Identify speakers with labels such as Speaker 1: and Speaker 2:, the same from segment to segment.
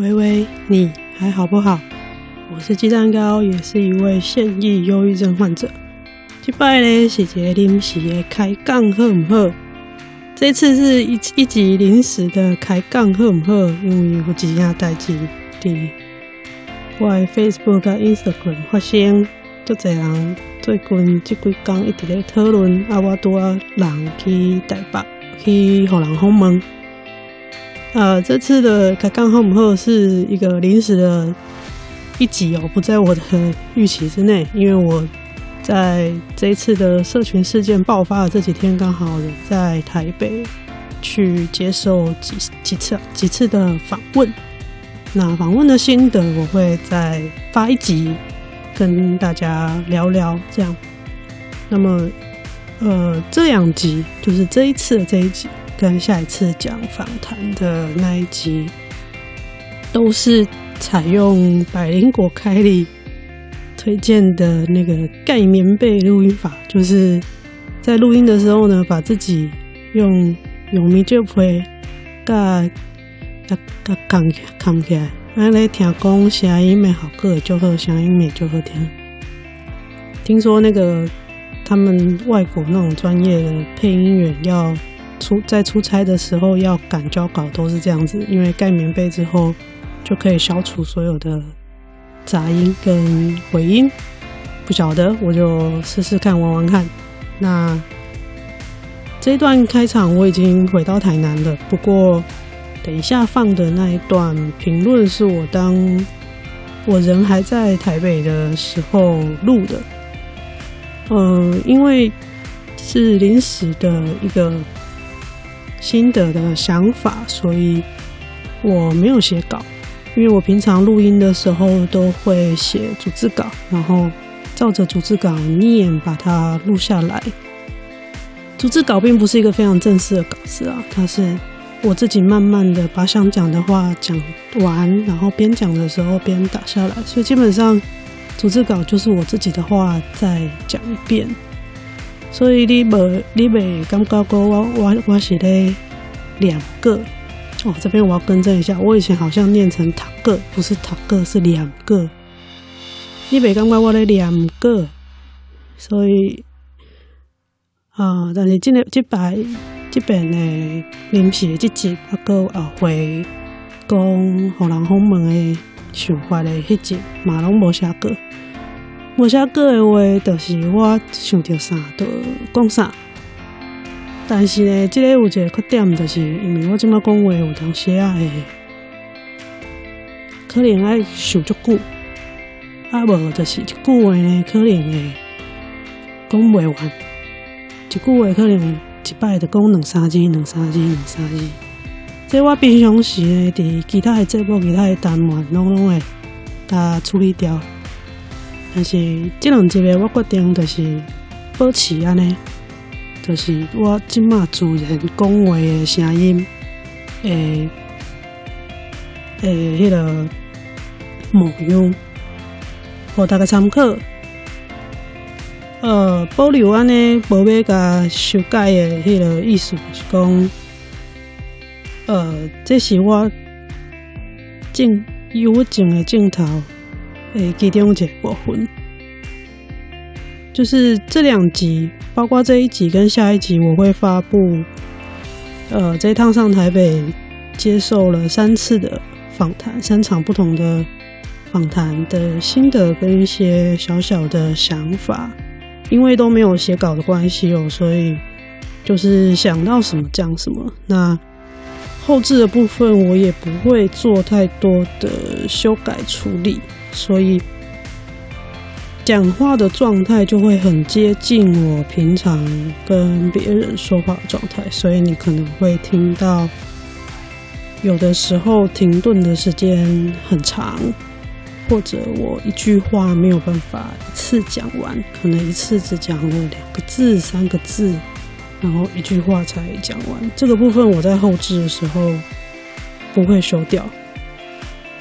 Speaker 1: 微微，你还好不好？我是鸡蛋糕，也是一位现役忧郁症患者。这摆咧是一个临时的开讲，好唔好？这次是一一集临时的开讲，好唔好？因为有一件代志伫我的 Facebook 跟 Instagram 发生，足侪人最近这几天一直在讨论，啊，我拄仔人去台北去互人访问。呃，这次的开讲好母后是一个临时的一集哦，不在我的预期之内，因为我在这一次的社群事件爆发的这几天，刚好在台北去接受几几次几次的访问。那访问的心得，我会再发一集跟大家聊聊。这样，那么呃，这两集就是这一次的这一集。跟下一次讲访谈的那一集，都是采用百灵果凯莉推荐的那个盖棉被录音法，就是在录音的时候呢，把自己用用咪就会盖盖盖扛扛起来，安尼听讲声音没好个就好，声音没就好听。听说那个他们外国那种专业的配音员要。出在出差的时候要赶交稿都是这样子，因为盖棉被之后就可以消除所有的杂音跟回音。不晓得，我就试试看玩玩看。那这一段开场我已经回到台南了，不过等一下放的那一段评论是我当我人还在台北的时候录的。嗯、因为是临时的一个。心得的想法，所以我没有写稿，因为我平常录音的时候都会写组织稿，然后照着组织稿念，把它录下来。组织稿并不是一个非常正式的稿子啊，它是我自己慢慢的把想讲的话讲完，然后边讲的时候边打下来，所以基本上组织稿就是我自己的话再讲一遍。所以你没你没感觉过我我我是咧两个哦，这边我要更正一下，我以前好像念成塔个，不是塔个，是两个。你没感觉我咧两个，所以啊，但是这个这摆这边的临时这集，啊个啊会讲互人访问的想法的迄集，嘛拢无写过。无写过的话，就是我想到啥就讲啥。但是呢，这个有一个缺点，就是因为我这么讲话有当时啊，可能爱想足久，啊无就是一句话呢，可能会讲不完。一句话可能一摆就讲两三字，两三字，两三字。这我平常时呢，伫其他的节目、其他的单元，拢拢会甲处理掉。但是这两集我决定就是保持安尼，就是我即马自然讲话的声音，诶诶，迄个模样，互大家参考。呃，保留安尼，无要甲修改的迄个意思，就是讲，呃，这是我镜幽静的镜头。诶，其中一个部分，就是这两集，包括这一集跟下一集，我会发布。呃，这一趟上台北，接受了三次的访谈，三场不同的访谈的心得跟一些小小的想法。因为都没有写稿的关系哦，所以就是想到什么讲什么。那后置的部分，我也不会做太多的修改处理。所以讲话的状态就会很接近我平常跟别人说话的状态，所以你可能会听到有的时候停顿的时间很长，或者我一句话没有办法一次讲完，可能一次只讲了两个字、三个字，然后一句话才讲完。这个部分我在后置的时候不会修掉。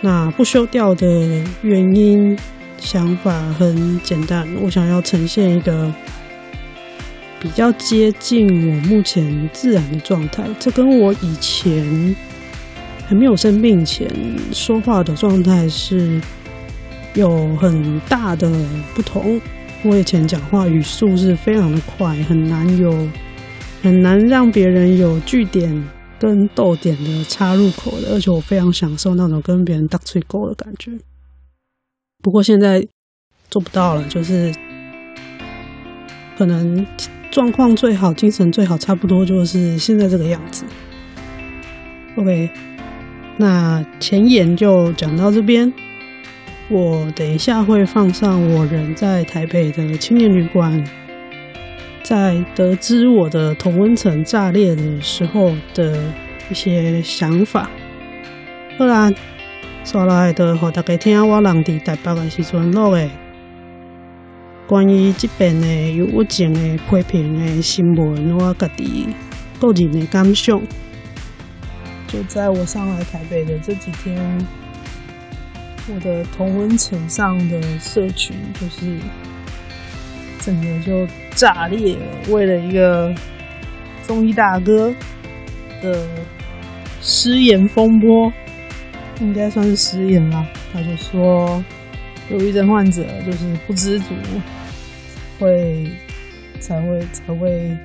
Speaker 1: 那不修掉的原因，想法很简单，我想要呈现一个比较接近我目前自然的状态。这跟我以前还没有生病前说话的状态是有很大的不同。我以前讲话语速是非常的快，很难有很难让别人有句点跟逗点的插入口的，而且我非常享受那种跟别人打嘴勾的感觉。不过现在做不到了，就是可能状况最好、精神最好，差不多就是现在这个样子。OK，那前言就讲到这边。我等一下会放上我人在台北的青年旅馆，在得知我的同温层炸裂的时候的一些想法。好啦，刷来的和大家听我人伫台北的时阵录的关于这边的忧郁症的批评的新闻，我家己个人的感想。就在我上来台北的这几天。我的同温层上的社群就是整个就炸裂，为了一个综艺大哥的失言风波，应该算是失言啦。他就说，忧郁症患者就是不知足，会才会才会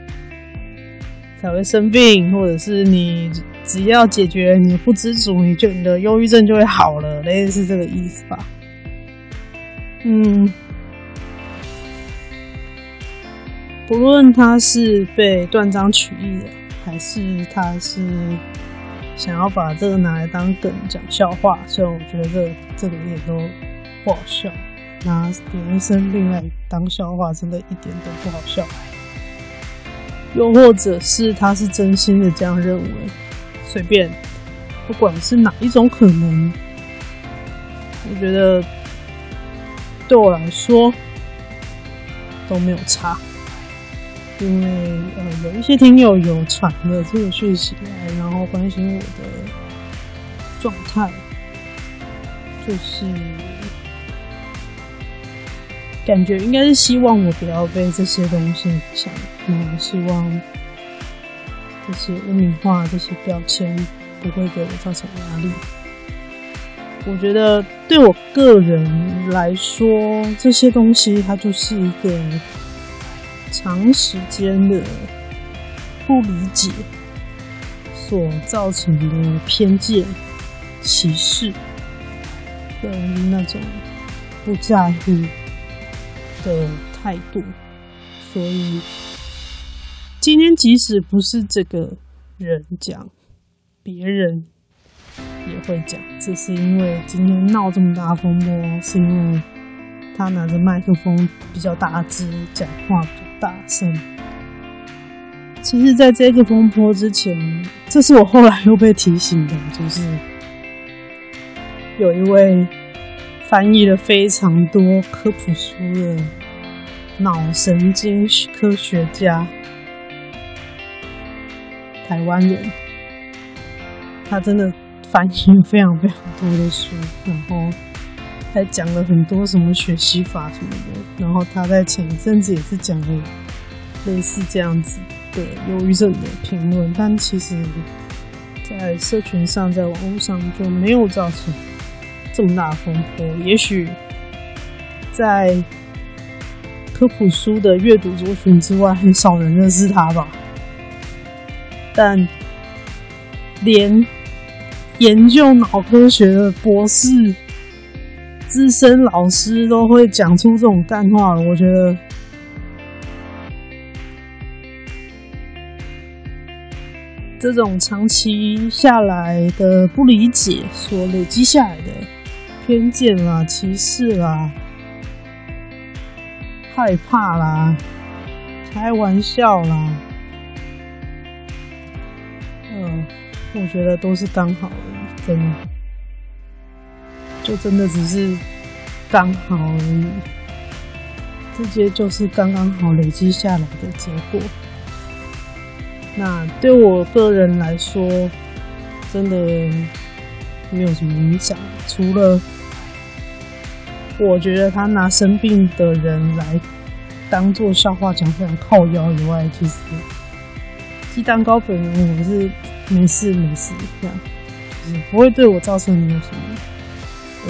Speaker 1: 才会生病，或者是你。只要解决你不知足，你就你的忧郁症就会好了，类似这个意思吧。嗯，不论他是被断章取义的，还是他是想要把这个拿来当梗讲笑话，所以我觉得这这个也都不好笑。拿别人生病来当笑话，真的一点都不好笑。又或者是他是真心的这样认为。随便，不管是哪一种可能，我觉得对我来说都没有差，因为呃有一些听友有传了这个讯息来，然后关心我的状态，就是感觉应该是希望我不要被这些东西影响，嗯，希望。这些污名化、这些标签不会给我造成压力。我觉得对我个人来说，这些东西它就是一个长时间的不理解所造成的偏见、歧视跟那种不在乎的态度，所以。今天即使不是这个人讲，别人也会讲。这是因为今天闹这么大风波，是因为他拿着麦克风比较大只，讲话大声。其实，在这个风波之前，这是我后来又被提醒的，就是有一位翻译了非常多科普书的脑神经科学家。台湾人，他真的翻译非常非常多的书，然后还讲了很多什么学习法什么的。然后他在前一阵子也是讲了类似这样子的忧郁症的评论，但其实，在社群上，在网络上就没有造成这么大的风波。也许在科普书的阅读族群之外，很少人认识他吧。但连研究脑科学的博士、资深老师都会讲出这种干话了，我觉得这种长期下来的不理解所累积下来的偏见啦、歧视啦、害怕啦、开玩笑啦。嗯，我觉得都是刚好的，真的，就真的只是刚好而已。这些就是刚刚好累积下来的结果。那对我个人来说，真的没有什么影响，除了我觉得他拿生病的人来当做笑话讲，非常靠腰以外，其实。鸡蛋糕本人我是没事没事这样，就是不会对我造成有什么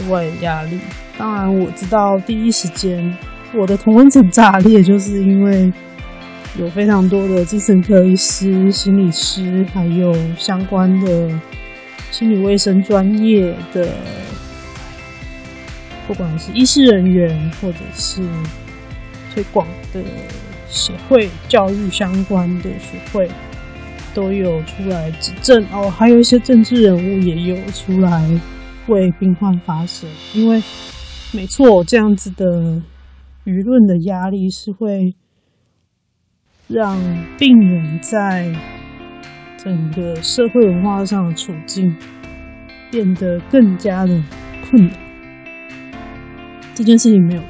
Speaker 1: 外压力。当然，我知道第一时间我的同温层炸裂，就是因为有非常多的精神科医师、心理师，还有相关的心理卫生专业的，不管是医师人员或者是推广的协会、教育相关的学会，都有出来指证哦。还有一些政治人物也有出来为病患发声，因为。没错，这样子的舆论的压力是会让病人在整个社会文化上的处境变得更加的困难。这件事情没有，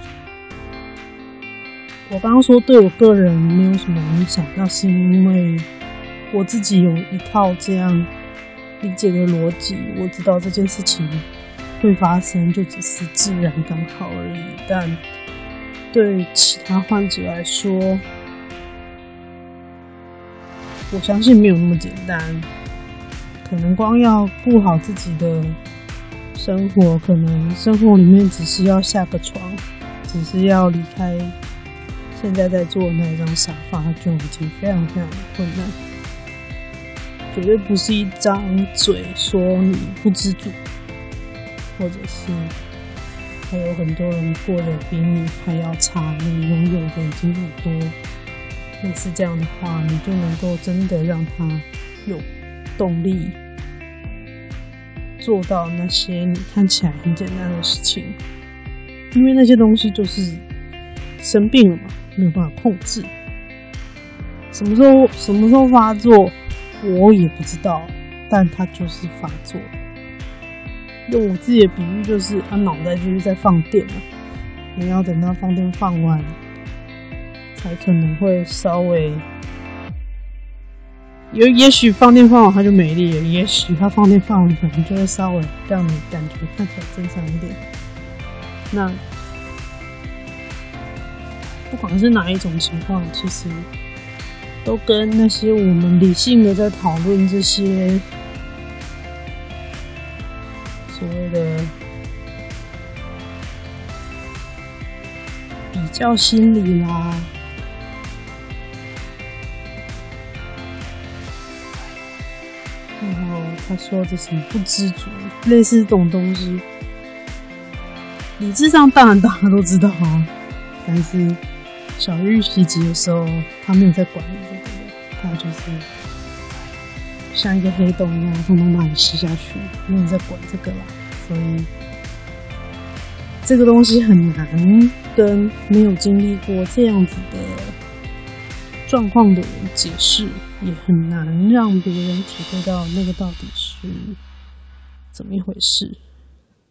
Speaker 1: 我刚刚说对我个人没有什么影响，那是因为我自己有一套这样理解的逻辑，我知道这件事情。会发生就只是自然刚好而已，但对其他患者来说，我相信没有那么简单。可能光要顾好自己的生活，可能生活里面只是要下个床，只是要离开现在在坐的那张沙发，就已经非常非常困难。绝对不是一张嘴说你不知足。或者是还有很多人过得比你还要差，你拥有的已经很多，类似这样的话，你就能够真的让他有动力做到那些你看起来很简单的事情，因为那些东西就是生病了嘛，没有办法控制，什么时候什么时候发作，我也不知道，但他就是发作。用我自己的比喻，就是他脑袋就是在放电了。你要等他放电放完，才可能会稍微有。也许放电放完他就没力了，也许他放电放完可能就会稍微让你感觉看起来正常一点。那不管是哪一种情况，其实都跟那些我们理性的在讨论这些。所谓的比较心理啦，然后他说这什么不知足，类似这种东西，理智上当然大家都知道啊，但是小玉袭击的时候，他没有在管你，他就是。像一个黑洞一样，通通把你吸下去，没有在管这个啦。所以这个东西很难跟没有经历过这样子的状况的人解释，也很难让别人体会到那个到底是怎么一回事。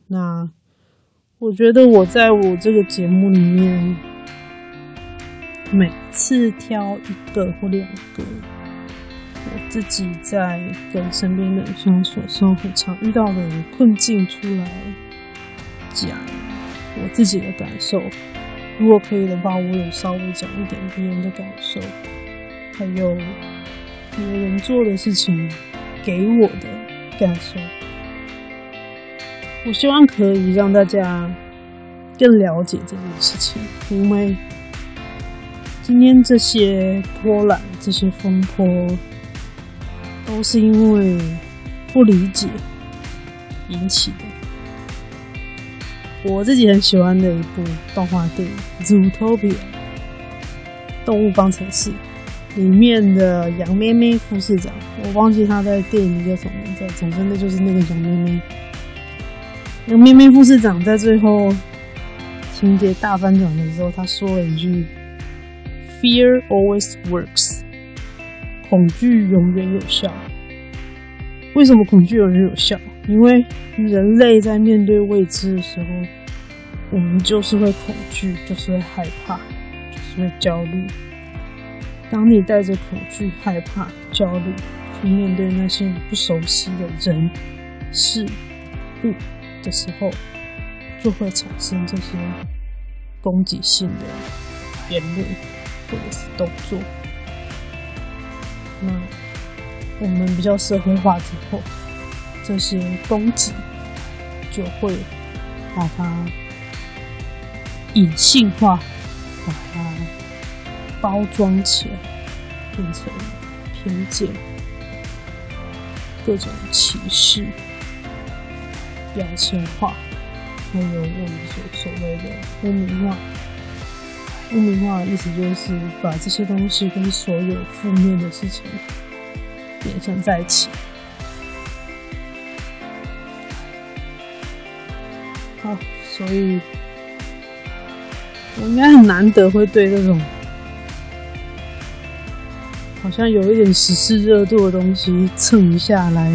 Speaker 1: 那我觉得我在我这个节目里面，每次挑一个或两个。我自己在跟身边的人相处的时候，很常遇到的困境出来讲我自己的感受。如果可以的话，我也稍微讲一点别人的感受，还有别人做的事情给我的感受。我希望可以让大家更了解这件事情，因为今天这些波澜、这些风波。都是因为不理解引起的。我自己很喜欢的一部动画电影《Zootopia》动物方程式里面的羊咩咩副市长，我忘记他在电影里叫什么名字，总之那就是那个羊咩咩。羊咩咩副市长在最后情节大翻转的时候，他说了一句：“Fear always works。”恐惧永远有效。为什么恐惧永远有效？因为人类在面对未知的时候，我们就是会恐惧，就是会害怕，就是会焦虑。当你带着恐惧、害怕、焦虑去面对那些你不熟悉的人、事、物的时候，就会产生这些攻击性的言论或者是动作。那我们比较社会化之后，这些攻击，就会把它隐性化，把它包装起来，变成偏见、各种歧视、标签化，还有我们所所谓的污名化。污名化的意思就是把这些东西跟所有负面的事情联想在一起。好，所以我应该很难得会对这种好像有一点时事热度的东西蹭一下来，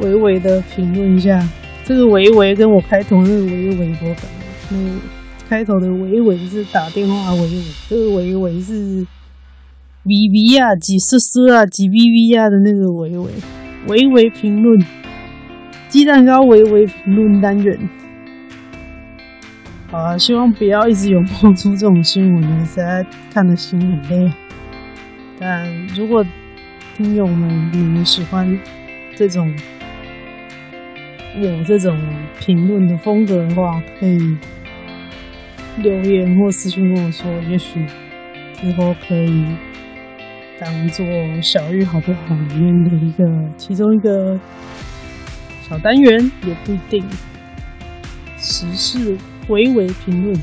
Speaker 1: 微微的评论一下。这个微微跟我开头那个微微多感，嗯。开头的维维是打电话维维，这个维维是 VV 啊，几色色啊，几 VV 啊的那个维维，维维评论，鸡蛋糕维维评论单元。好啊，希望不要一直有冒出这种新闻，实在看的心很累。但如果听友们你们喜欢这种我这种评论的风格的话，可以。留言或私信跟我说，也许之后可以当做小玉好不好里面的一个其中一个小单元，也不一定。时事微微评论，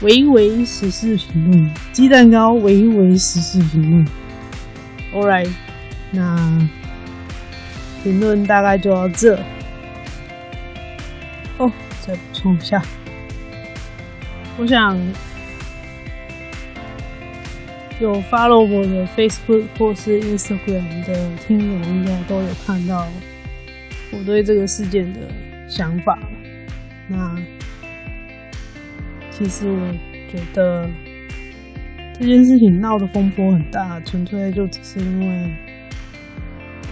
Speaker 1: 微微时事评论，鸡蛋糕微微时事评论。All right，那评论大概就到这。哦，再补充一下。我想有 follow 我的 Facebook 或是 Instagram 的听友应该都有看到我对这个事件的想法。那其实我觉得这件事情闹的风波很大，纯粹就只是因为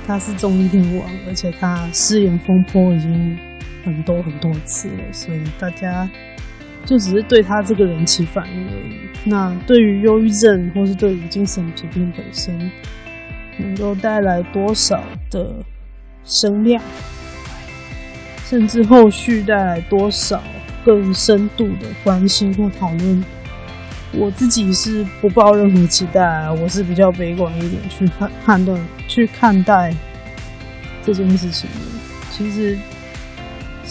Speaker 1: 他是综艺天王，而且他失言风波已经很多很多次了，所以大家。就只是对他这个人起反应而已。那对于忧郁症或是对于精神疾病本身，能够带来多少的声量，甚至后续带来多少更深度的关心或讨论，我自己是不抱任何期待啊。我是比较悲观一点去判判断、去看待这件事情的。其实。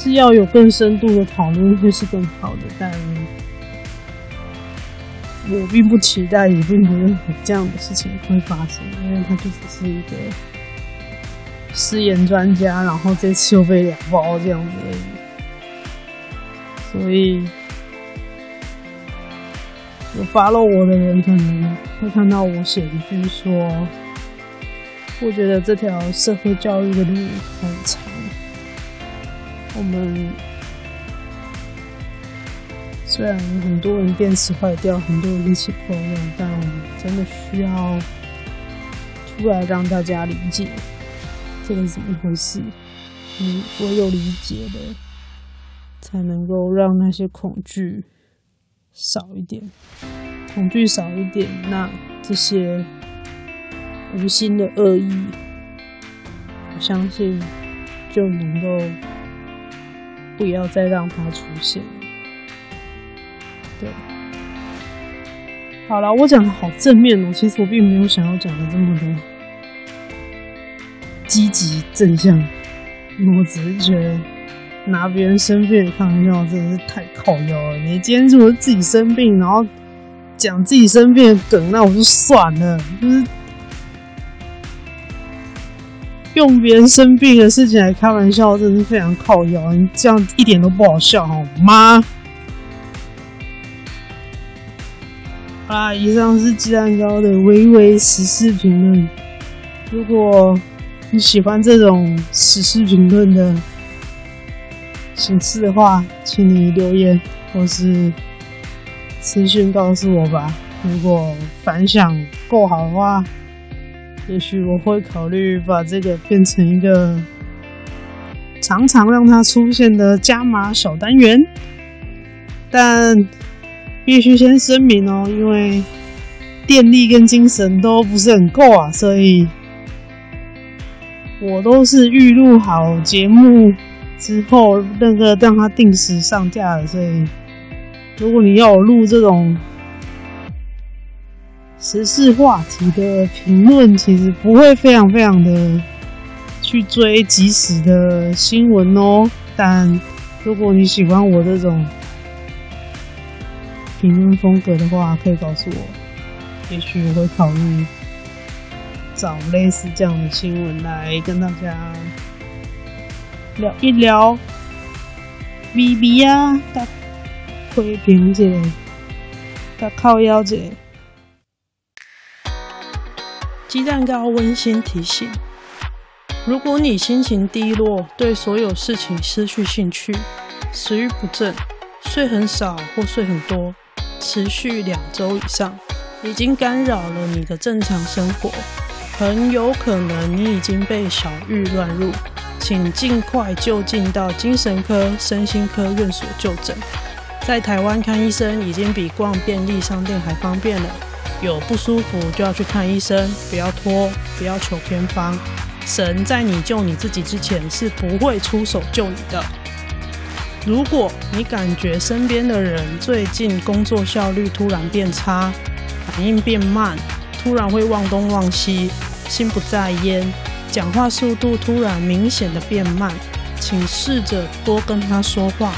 Speaker 1: 是要有更深度的讨论会是更好的，但我并不期待，也并不认为这样的事情会发生，因为他就只是一个失言专家，然后这次又被两包这样子而已。所以，有 follow 我的人可能会看到我写一句说：“我觉得这条社会教育的路很长。”我们虽然很多人电池坏掉，很多人一起破用，但我们真的需要出来让大家理解这个是怎么回事。你唯有理解的，才能够让那些恐惧少一点。恐惧少一点，那这些无心的恶意，我相信就能够。不要再让它出现。对，好了，我讲的好正面哦。其实我并没有想要讲的这么的积极正向，我只是觉得拿别人生病开玩笑真的是太靠腰了。你今天如果自己生病，然后讲自己生病的梗，那我就算了，就是。用别人生病的事情来开玩笑，真是非常靠腰。你这样一点都不好笑，好吗？好啦，以上是鸡蛋糕的微微时事评论。如果你喜欢这种时事评论的形式的话，请你留言或是私讯告诉我吧。如果反响够好的话。也许我会考虑把这个变成一个常常让它出现的加码小单元，但必须先声明哦，因为电力跟精神都不是很够啊，所以我都是预录好节目之后，那个让它定时上架的。所以，如果你要我录这种时事话题的评论，其实不会非常非常的去追即时的新闻哦。但如果你喜欢我这种评论风格的话，可以告诉我，也许我会考虑找类似这样的新闻来跟大家聊一聊。B B 啊，大亏平姐，大靠腰姐，鸡蛋糕温馨提醒。如果你心情低落，对所有事情失去兴趣，食欲不振，睡很少或睡很多，持续两周以上，已经干扰了你的正常生活，很有可能你已经被小郁乱入，请尽快就近到精神科、身心科院所就诊。在台湾看医生已经比逛便利商店还方便了，有不舒服就要去看医生，不要拖，不要求偏方。神在你救你自己之前是不会出手救你的。如果你感觉身边的人最近工作效率突然变差，反应变慢，突然会忘东忘西，心不在焉，讲话速度突然明显的变慢，请试着多跟他说话，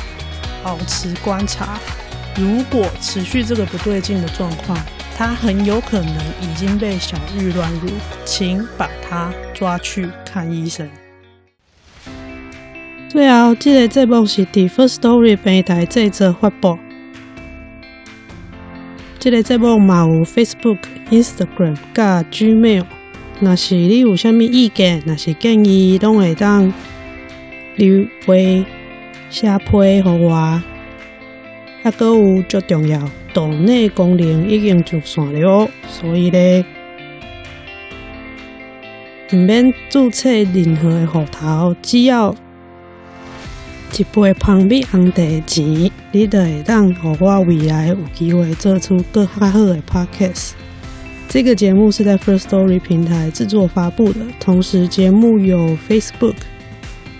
Speaker 1: 保持观察。如果持续这个不对劲的状况，他很有可能已经被小玉乱入，请把他抓去看医生。最后，这个节目是在 Firstory 平台制作发布。这个节目嘛有 Facebook、Instagram 加 Gmail。若是你有啥物意见，若是建议，拢会当留言写批给我。啊，阁有最重要。岛内功能已经就算了，所以呢，唔免注册任何的户头，只要一杯香槟红茶钱，你就会当和我未来有机会做出更较好的 Podcast。这个节目是在 First Story 平台制作发布的，同时节目有 Facebook、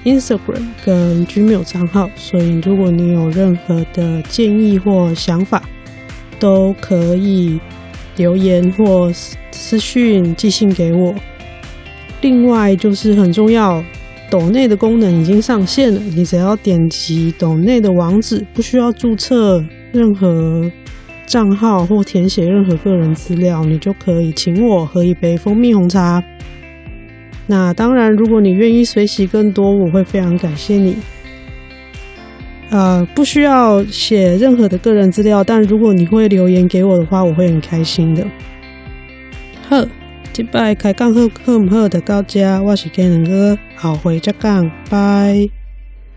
Speaker 1: Instagram 跟 Gmail 账号，所以如果你有任何的建议或想法，都可以留言或私讯寄信给我。另外就是很重要，抖内的功能已经上线了，你只要点击抖内的网址，不需要注册任何账号或填写任何个人资料，你就可以请我喝一杯蜂蜜红茶。那当然，如果你愿意随喜更多，我会非常感谢你。呃，不需要写任何的个人资料，但如果你会留言给我的话，我会很开心的。好，这摆开讲好好唔好的到这，我是 Ken 哥，后回再讲，拜。